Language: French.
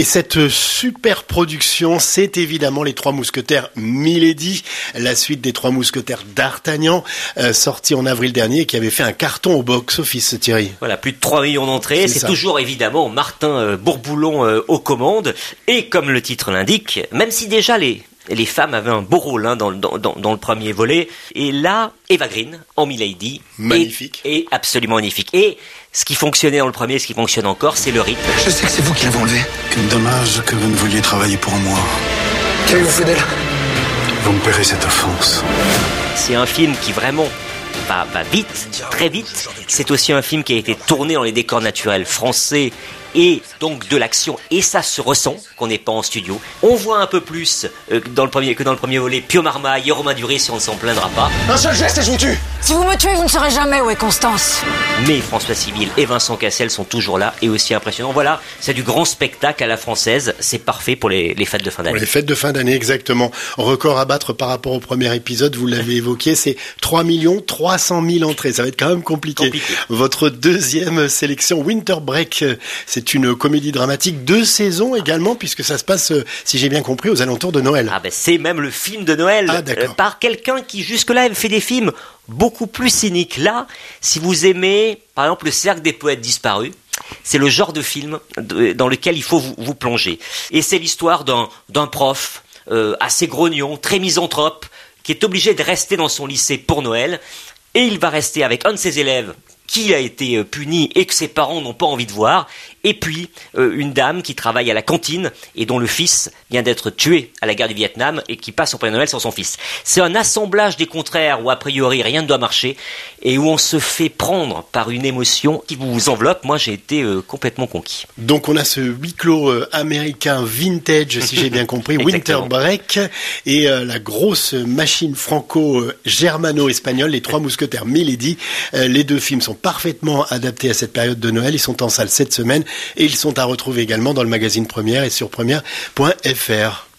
Et cette super production, c'est évidemment Les Trois Mousquetaires Milady, la suite des Trois Mousquetaires d'Artagnan, euh, sorti en avril dernier et qui avait fait un carton au box-office, Thierry. Voilà, plus de 3 millions d'entrées. C'est toujours évidemment Martin euh, Bourboulon euh, aux commandes. Et comme le titre l'indique, même si déjà les, les femmes avaient un beau rôle hein, dans, dans, dans, le premier volet. Et là, Eva Green, en Milady, magnifique, et absolument magnifique. Et ce qui fonctionnait dans le premier, ce qui fonctionne encore, c'est le rythme. Je sais que c'est vous qui l'avez enlevé. Quel dommage que vous ne vouliez travailler pour moi. Qu'avez-vous fait d'elle? Vous me paierez cette offense. C'est un film qui vraiment va, va vite, très vite. C'est aussi un film qui a été tourné dans les décors naturels français et donc de l'action et ça se ressent qu'on n'est pas en studio. On voit un peu plus euh, dans le premier, que dans le premier volet Pio Marmaille et Romain Duris si on ne s'en plaindra pas. Un seul geste et je vous tue Si vous me tuez, vous ne saurez jamais où est Constance. Mais François Civil et Vincent Cassel sont toujours là et aussi impressionnants. Voilà, c'est du grand spectacle à la française. C'est parfait pour les, les, fêtes de fin d'année. les fêtes de fin d'année, exactement. Record à battre par rapport au premier épisode, vous l'avez évoqué, c'est 3 millions 300 000 entrées. Ça va être quand même compliqué. compliqué. Votre deuxième sélection, Winter Break, c'est une comédie dramatique, deux saisons également, puisque ça se passe, euh, si j'ai bien compris, aux alentours de Noël. Ah ben c'est même le film de Noël ah, euh, par quelqu'un qui jusque-là avait fait des films beaucoup plus cyniques. Là, si vous aimez, par exemple, Le Cercle des poètes disparus, c'est le genre de film dans lequel il faut vous, plonger. Et c'est l'histoire d'un prof euh, assez grognon, très misanthrope, qui est obligé de rester dans son lycée pour Noël. Et il va rester avec un de ses élèves qui a été euh, puni et que ses parents n'ont pas envie de voir, et puis euh, une dame qui travaille à la cantine et dont le fils vient d'être tué à la guerre du Vietnam et qui passe son Père Noël sans son fils. C'est un assemblage des contraires où a priori rien ne doit marcher et où on se fait prendre par une émotion qui vous enveloppe. Moi j'ai été euh, complètement conquis. Donc on a ce huis clos américain vintage si j'ai bien compris, Winter Break et la grosse machine franco-germano-espagnole, les trois mousquetaires Milady. les deux films sont parfaitement adaptés à cette période de Noël. Ils sont en salle cette semaine et ils sont à retrouver également dans le magazine Première et sur première.fr.